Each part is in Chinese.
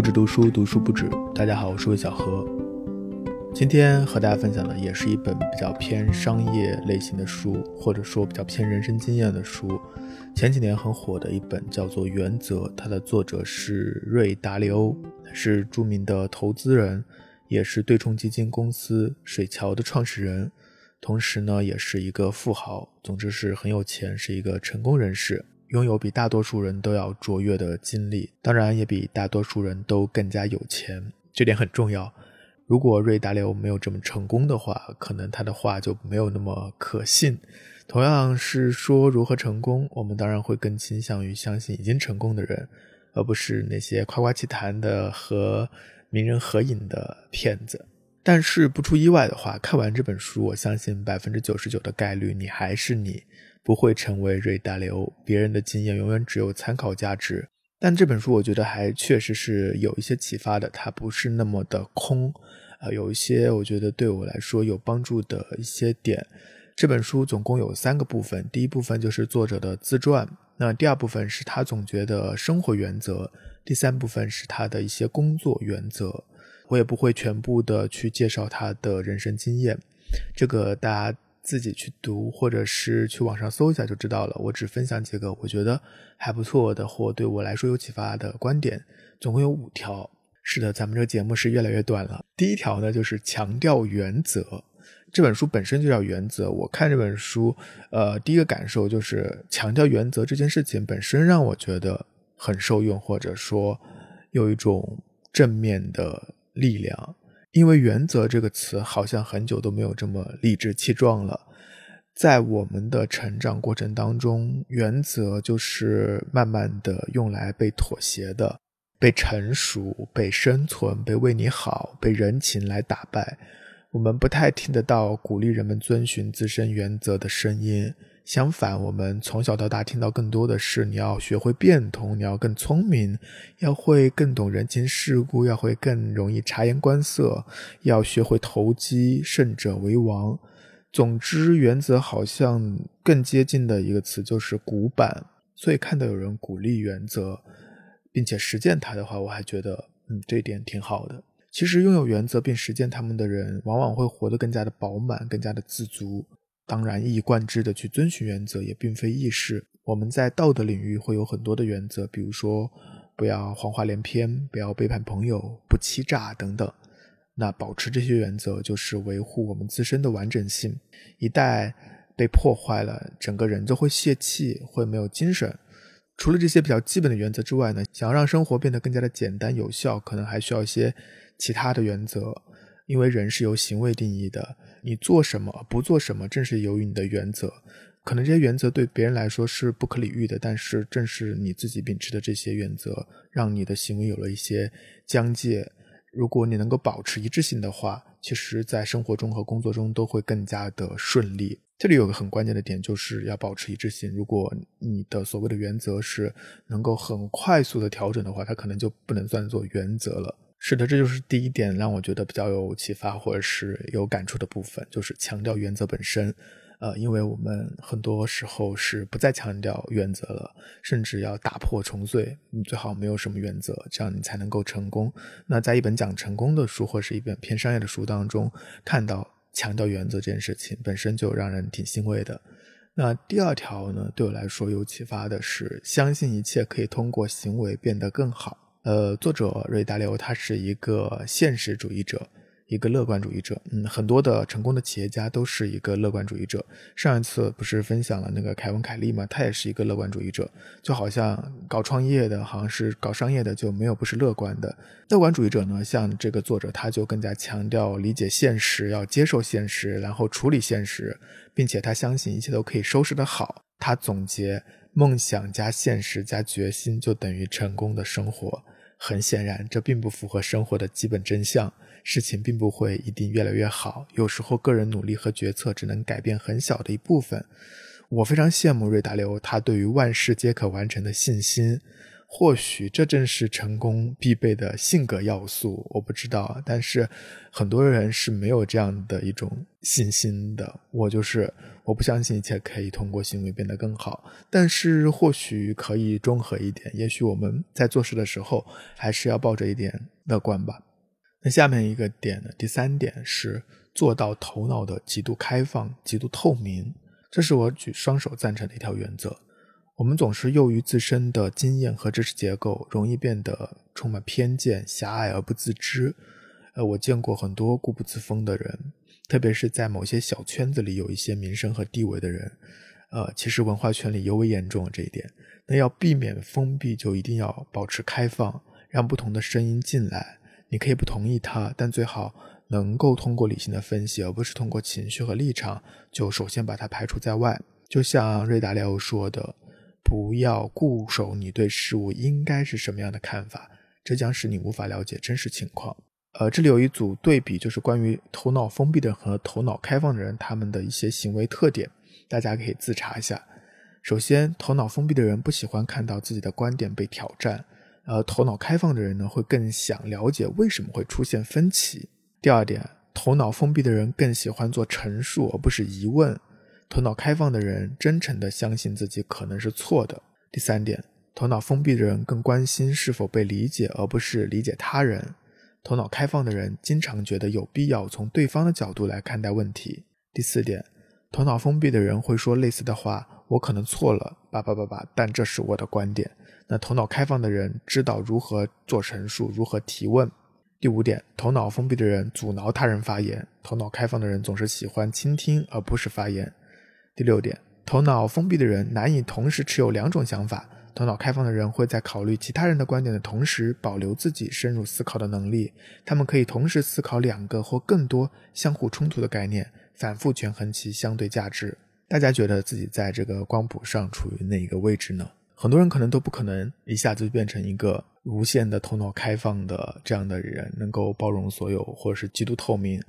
不止读书，读书不止。大家好，我是魏小何。今天和大家分享的也是一本比较偏商业类型的书，或者说比较偏人生经验的书。前几年很火的一本叫做《原则》，它的作者是瑞达利欧，是著名的投资人，也是对冲基金公司水桥的创始人，同时呢，也是一个富豪。总之是很有钱，是一个成功人士。拥有比大多数人都要卓越的经历，当然也比大多数人都更加有钱，这点很重要。如果瑞达利欧没有这么成功的话，可能他的话就没有那么可信。同样是说如何成功，我们当然会更倾向于相信已经成功的人，而不是那些夸夸其谈的和名人合影的骗子。但是不出意外的话，看完这本书，我相信百分之九十九的概率你还是你。不会成为瑞达利欧，别人的经验永远只有参考价值。但这本书我觉得还确实是有一些启发的，它不是那么的空，啊，有一些我觉得对我来说有帮助的一些点。这本书总共有三个部分，第一部分就是作者的自传，那第二部分是他总结的生活原则，第三部分是他的一些工作原则。我也不会全部的去介绍他的人生经验，这个大家。自己去读，或者是去网上搜一下就知道了。我只分享几个我觉得还不错的，或对我来说有启发的观点，总共有五条。是的，咱们这个节目是越来越短了。第一条呢，就是强调原则。这本书本身就叫原则。我看这本书，呃，第一个感受就是强调原则这件事情本身让我觉得很受用，或者说有一种正面的力量。因为“原则”这个词好像很久都没有这么理直气壮了。在我们的成长过程当中，原则就是慢慢的用来被妥协的、被成熟、被生存、被为你好、被人情来打败。我们不太听得到鼓励人们遵循自身原则的声音。相反，我们从小到大听到更多的是你要学会变通，你要更聪明，要会更懂人情世故，要会更容易察言观色，要学会投机，胜者为王。总之，原则好像更接近的一个词就是古板。所以看到有人鼓励原则，并且实践它的话，我还觉得，嗯，这一点挺好的。其实，拥有原则并实践他们的人，往往会活得更加的饱满，更加的自足。当然，一以贯之的去遵循原则也并非易事。我们在道德领域会有很多的原则，比如说不要谎话连篇，不要背叛朋友，不欺诈等等。那保持这些原则，就是维护我们自身的完整性。一旦被破坏了，整个人就会泄气，会没有精神。除了这些比较基本的原则之外呢，想要让生活变得更加的简单有效，可能还需要一些其他的原则。因为人是由行为定义的，你做什么不做什么，正是由于你的原则。可能这些原则对别人来说是不可理喻的，但是正是你自己秉持的这些原则，让你的行为有了一些疆界。如果你能够保持一致性的话，其实在生活中和工作中都会更加的顺利。这里有个很关键的点，就是要保持一致性。如果你的所谓的原则是能够很快速的调整的话，它可能就不能算作原则了。是的，这就是第一点让我觉得比较有启发或者是有感触的部分，就是强调原则本身。呃，因为我们很多时候是不再强调原则了，甚至要打破重碎。你最好没有什么原则，这样你才能够成功。那在一本讲成功的书或是一本偏商业的书当中，看到强调原则这件事情本身就让人挺欣慰的。那第二条呢，对我来说有启发的是，相信一切可以通过行为变得更好。呃，作者瑞达利欧他是一个现实主义者，一个乐观主义者。嗯，很多的成功的企业家都是一个乐观主义者。上一次不是分享了那个凯文·凯利吗？他也是一个乐观主义者。就好像搞创业的，好像是搞商业的，就没有不是乐观的。乐观主义者呢，像这个作者，他就更加强调理解现实，要接受现实，然后处理现实，并且他相信一切都可以收拾得好。他总结。梦想加现实加决心就等于成功的生活。很显然，这并不符合生活的基本真相。事情并不会一定越来越好。有时候，个人努力和决策只能改变很小的一部分。我非常羡慕瑞达刘他对于万事皆可完成的信心。或许这正是成功必备的性格要素，我不知道。但是很多人是没有这样的一种信心的。我就是我不相信一切可以通过行为变得更好。但是或许可以中和一点，也许我们在做事的时候还是要抱着一点乐观吧。那下面一个点呢？第三点是做到头脑的极度开放、极度透明，这是我举双手赞成的一条原则。我们总是囿于自身的经验和知识结构，容易变得充满偏见、狭隘而不自知。呃，我见过很多固步自封的人，特别是在某些小圈子里有一些名声和地位的人。呃，其实文化圈里尤为严重这一点。那要避免封闭，就一定要保持开放，让不同的声音进来。你可以不同意他，但最好能够通过理性的分析，而不是通过情绪和立场，就首先把他排除在外。就像瑞达利欧说的。不要固守你对事物应该是什么样的看法，这将使你无法了解真实情况。呃，这里有一组对比，就是关于头脑封闭的和头脑开放的人他们的一些行为特点，大家可以自查一下。首先，头脑封闭的人不喜欢看到自己的观点被挑战，而头脑开放的人呢，会更想了解为什么会出现分歧。第二点，头脑封闭的人更喜欢做陈述而不是疑问。头脑开放的人真诚地相信自己可能是错的。第三点，头脑封闭的人更关心是否被理解，而不是理解他人。头脑开放的人经常觉得有必要从对方的角度来看待问题。第四点，头脑封闭的人会说类似的话：“我可能错了，叭叭叭叭，但这是我的观点。”那头脑开放的人知道如何做陈述，如何提问。第五点，头脑封闭的人阻挠他人发言，头脑开放的人总是喜欢倾听而不是发言。第六点，头脑封闭的人难以同时持有两种想法。头脑开放的人会在考虑其他人的观点的同时，保留自己深入思考的能力。他们可以同时思考两个或更多相互冲突的概念，反复权衡其相对价值。大家觉得自己在这个光谱上处于哪一个位置呢？很多人可能都不可能一下子就变成一个无限的头脑开放的这样的人，能够包容所有，或者是极度透明，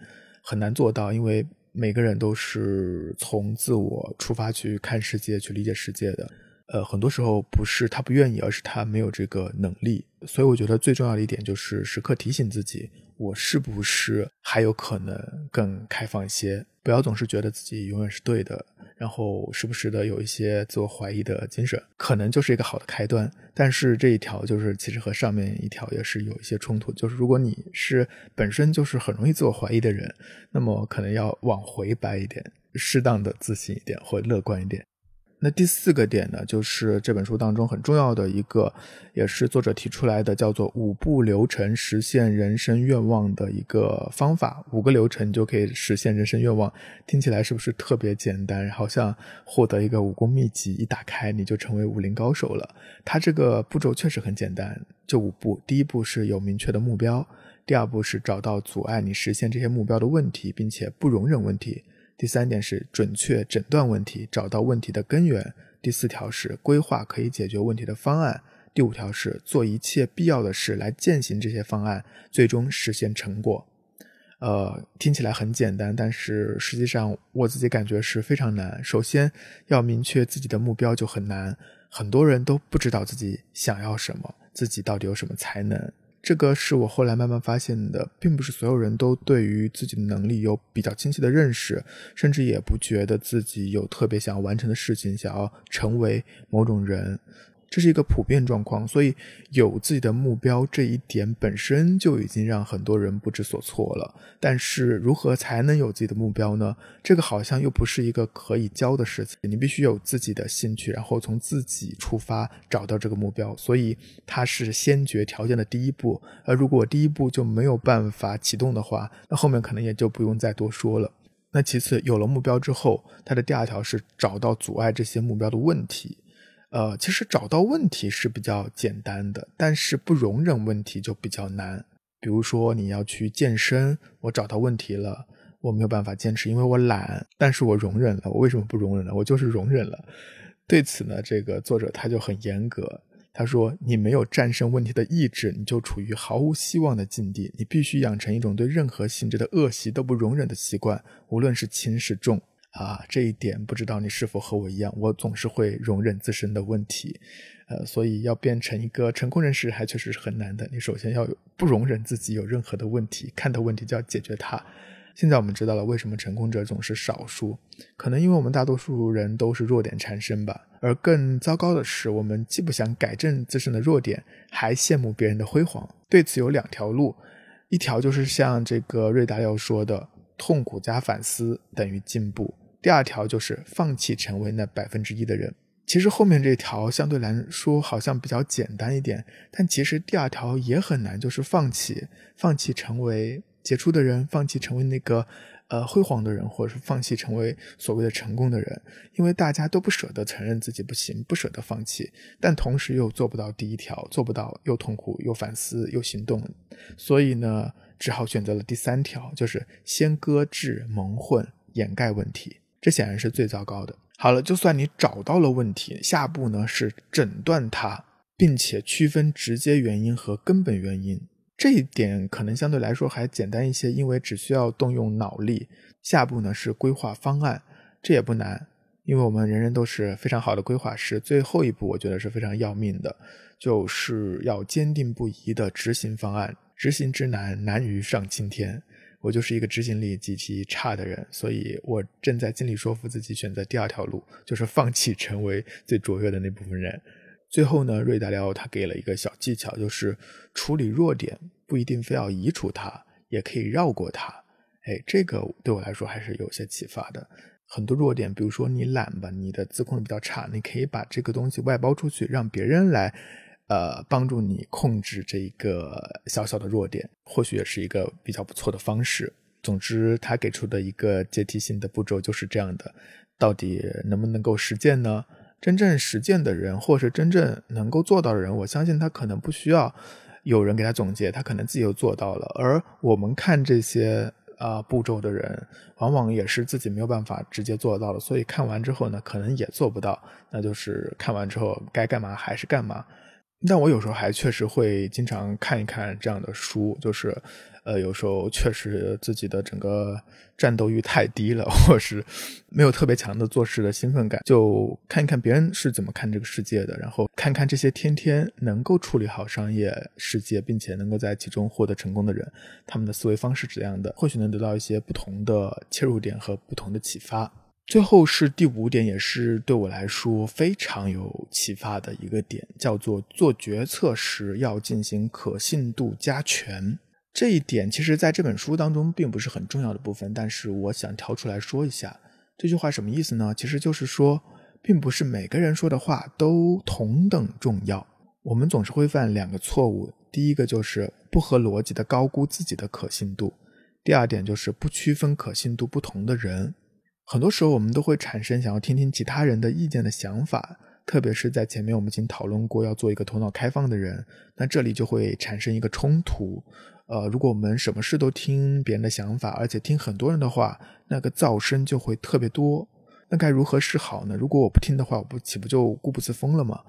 很难做到，因为。每个人都是从自我出发去看世界、去理解世界的。呃，很多时候不是他不愿意，而是他没有这个能力。所以，我觉得最重要的一点就是时刻提醒自己：我是不是还有可能更开放一些？不要总是觉得自己永远是对的。然后时不时的有一些自我怀疑的精神，可能就是一个好的开端。但是这一条就是其实和上面一条也是有一些冲突。就是如果你是本身就是很容易自我怀疑的人，那么可能要往回掰一点，适当的自信一点或乐观一点。那第四个点呢，就是这本书当中很重要的一个，也是作者提出来的，叫做五步流程实现人生愿望的一个方法。五个流程就可以实现人生愿望，听起来是不是特别简单？好像获得一个武功秘籍，一打开你就成为武林高手了。它这个步骤确实很简单，就五步。第一步是有明确的目标，第二步是找到阻碍你实现这些目标的问题，并且不容忍问题。第三点是准确诊断问题，找到问题的根源。第四条是规划可以解决问题的方案。第五条是做一切必要的事来践行这些方案，最终实现成果。呃，听起来很简单，但是实际上我自己感觉是非常难。首先要明确自己的目标就很难，很多人都不知道自己想要什么，自己到底有什么才能。这个是我后来慢慢发现的，并不是所有人都对于自己的能力有比较清晰的认识，甚至也不觉得自己有特别想要完成的事情，想要成为某种人。这是一个普遍状况，所以有自己的目标这一点本身就已经让很多人不知所措了。但是如何才能有自己的目标呢？这个好像又不是一个可以教的事情。你必须有自己的兴趣，然后从自己出发找到这个目标。所以它是先决条件的第一步。而如果第一步就没有办法启动的话，那后面可能也就不用再多说了。那其次，有了目标之后，它的第二条是找到阻碍这些目标的问题。呃，其实找到问题是比较简单的，但是不容忍问题就比较难。比如说你要去健身，我找到问题了，我没有办法坚持，因为我懒，但是我容忍了。我为什么不容忍呢？我就是容忍了。对此呢，这个作者他就很严格，他说你没有战胜问题的意志，你就处于毫无希望的境地。你必须养成一种对任何性质的恶习都不容忍的习惯，无论是轻是重。啊，这一点不知道你是否和我一样，我总是会容忍自身的问题，呃，所以要变成一个成功人士还确实是很难的。你首先要不容忍自己有任何的问题，看到问题就要解决它。现在我们知道了为什么成功者总是少数，可能因为我们大多数人都是弱点缠身吧。而更糟糕的是，我们既不想改正自身的弱点，还羡慕别人的辉煌。对此有两条路，一条就是像这个瑞达要说的，痛苦加反思等于进步。第二条就是放弃成为那百分之一的人。其实后面这条相对来说好像比较简单一点，但其实第二条也很难，就是放弃，放弃成为杰出的人，放弃成为那个呃辉煌的人，或者是放弃成为所谓的成功的人。因为大家都不舍得承认自己不行，不舍得放弃，但同时又做不到第一条，做不到又痛苦又反思又行动，所以呢，只好选择了第三条，就是先搁置蒙混，掩盖问题。这显然是最糟糕的。好了，就算你找到了问题，下步呢是诊断它，并且区分直接原因和根本原因。这一点可能相对来说还简单一些，因为只需要动用脑力。下步呢是规划方案，这也不难，因为我们人人都是非常好的规划师。最后一步我觉得是非常要命的，就是要坚定不移的执行方案。执行之难，难于上青天。我就是一个执行力极其差的人，所以我正在尽力说服自己选择第二条路，就是放弃成为最卓越的那部分人。最后呢，瑞达利奥他给了一个小技巧，就是处理弱点不一定非要移除它，也可以绕过它。哎，这个对我来说还是有些启发的。很多弱点，比如说你懒吧，你的自控力比较差，你可以把这个东西外包出去，让别人来。呃，帮助你控制这一个小小的弱点，或许也是一个比较不错的方式。总之，他给出的一个阶梯性的步骤就是这样的。到底能不能够实践呢？真正实践的人，或是真正能够做到的人，我相信他可能不需要有人给他总结，他可能自己就做到了。而我们看这些啊步骤的人，往往也是自己没有办法直接做到的，所以看完之后呢，可能也做不到。那就是看完之后该干嘛还是干嘛。但我有时候还确实会经常看一看这样的书，就是，呃，有时候确实自己的整个战斗欲太低了，或是没有特别强的做事的兴奋感，就看一看别人是怎么看这个世界的，然后看看这些天天能够处理好商业世界，并且能够在其中获得成功的人，他们的思维方式是怎样的，或许能得到一些不同的切入点和不同的启发。最后是第五点，也是对我来说非常有启发的一个点，叫做做决策时要进行可信度加权。这一点其实在这本书当中并不是很重要的部分，但是我想挑出来说一下。这句话什么意思呢？其实就是说，并不是每个人说的话都同等重要。我们总是会犯两个错误，第一个就是不合逻辑的高估自己的可信度，第二点就是不区分可信度不同的人。很多时候，我们都会产生想要听听其他人的意见的想法，特别是在前面我们已经讨论过要做一个头脑开放的人，那这里就会产生一个冲突。呃，如果我们什么事都听别人的想法，而且听很多人的话，那个噪声就会特别多。那该如何是好呢？如果我不听的话，我不岂不就固步自封了吗？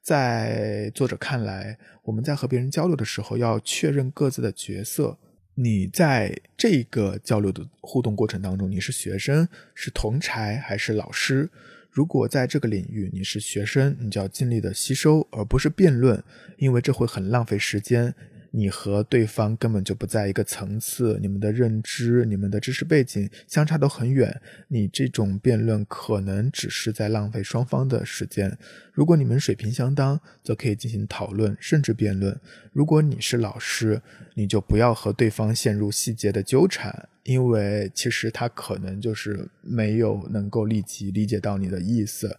在作者看来，我们在和别人交流的时候，要确认各自的角色。你在这个交流的互动过程当中，你是学生、是同才还是老师？如果在这个领域你是学生，你就要尽力的吸收，而不是辩论，因为这会很浪费时间。你和对方根本就不在一个层次，你们的认知、你们的知识背景相差都很远。你这种辩论可能只是在浪费双方的时间。如果你们水平相当，则可以进行讨论甚至辩论。如果你是老师，你就不要和对方陷入细节的纠缠，因为其实他可能就是没有能够立即理解到你的意思。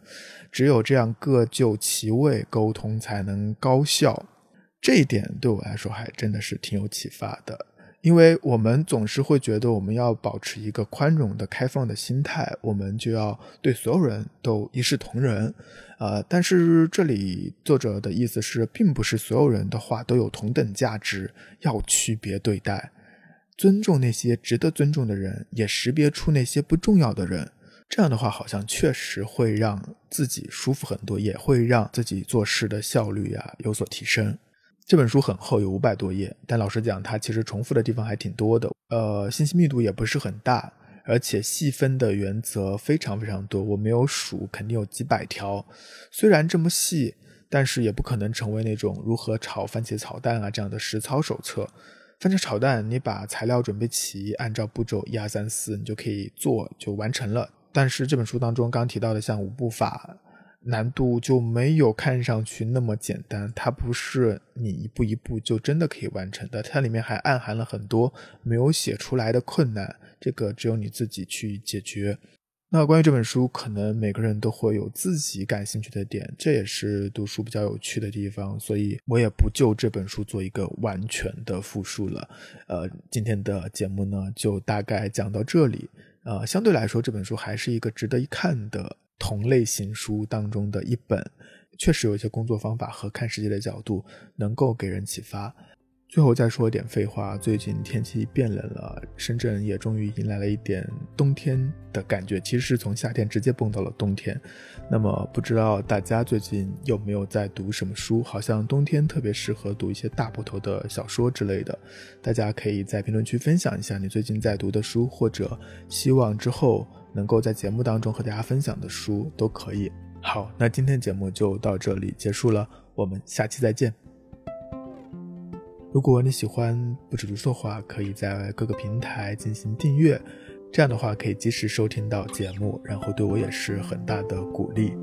只有这样各就其位沟通，才能高效。这一点对我来说还真的是挺有启发的，因为我们总是会觉得我们要保持一个宽容的、开放的心态，我们就要对所有人都一视同仁。呃，但是这里作者的意思是，并不是所有人的话都有同等价值，要区别对待，尊重那些值得尊重的人，也识别出那些不重要的人。这样的话，好像确实会让自己舒服很多，也会让自己做事的效率啊有所提升。这本书很厚，有五百多页，但老实讲，它其实重复的地方还挺多的。呃，信息密度也不是很大。而且细分的原则非常非常多，我没有数，肯定有几百条。虽然这么细，但是也不可能成为那种如何炒番茄炒蛋啊这样的实操手册。番茄炒蛋，你把材料准备齐，按照步骤一二三四，你就可以做就完成了。但是这本书当中刚提到的像五步法。难度就没有看上去那么简单，它不是你一步一步就真的可以完成的，它里面还暗含了很多没有写出来的困难，这个只有你自己去解决。那关于这本书，可能每个人都会有自己感兴趣的点，这也是读书比较有趣的地方，所以我也不就这本书做一个完全的复述了。呃，今天的节目呢，就大概讲到这里。呃，相对来说，这本书还是一个值得一看的。同类型书当中的一本，确实有一些工作方法和看世界的角度能够给人启发。最后再说一点废话，最近天气变冷了，深圳也终于迎来了一点冬天的感觉，其实是从夏天直接蹦到了冬天。那么不知道大家最近有没有在读什么书？好像冬天特别适合读一些大部头的小说之类的。大家可以在评论区分享一下你最近在读的书，或者希望之后能够在节目当中和大家分享的书都可以。好，那今天节目就到这里结束了，我们下期再见。如果你喜欢不止读书的话，可以在各个平台进行订阅，这样的话可以及时收听到节目，然后对我也是很大的鼓励。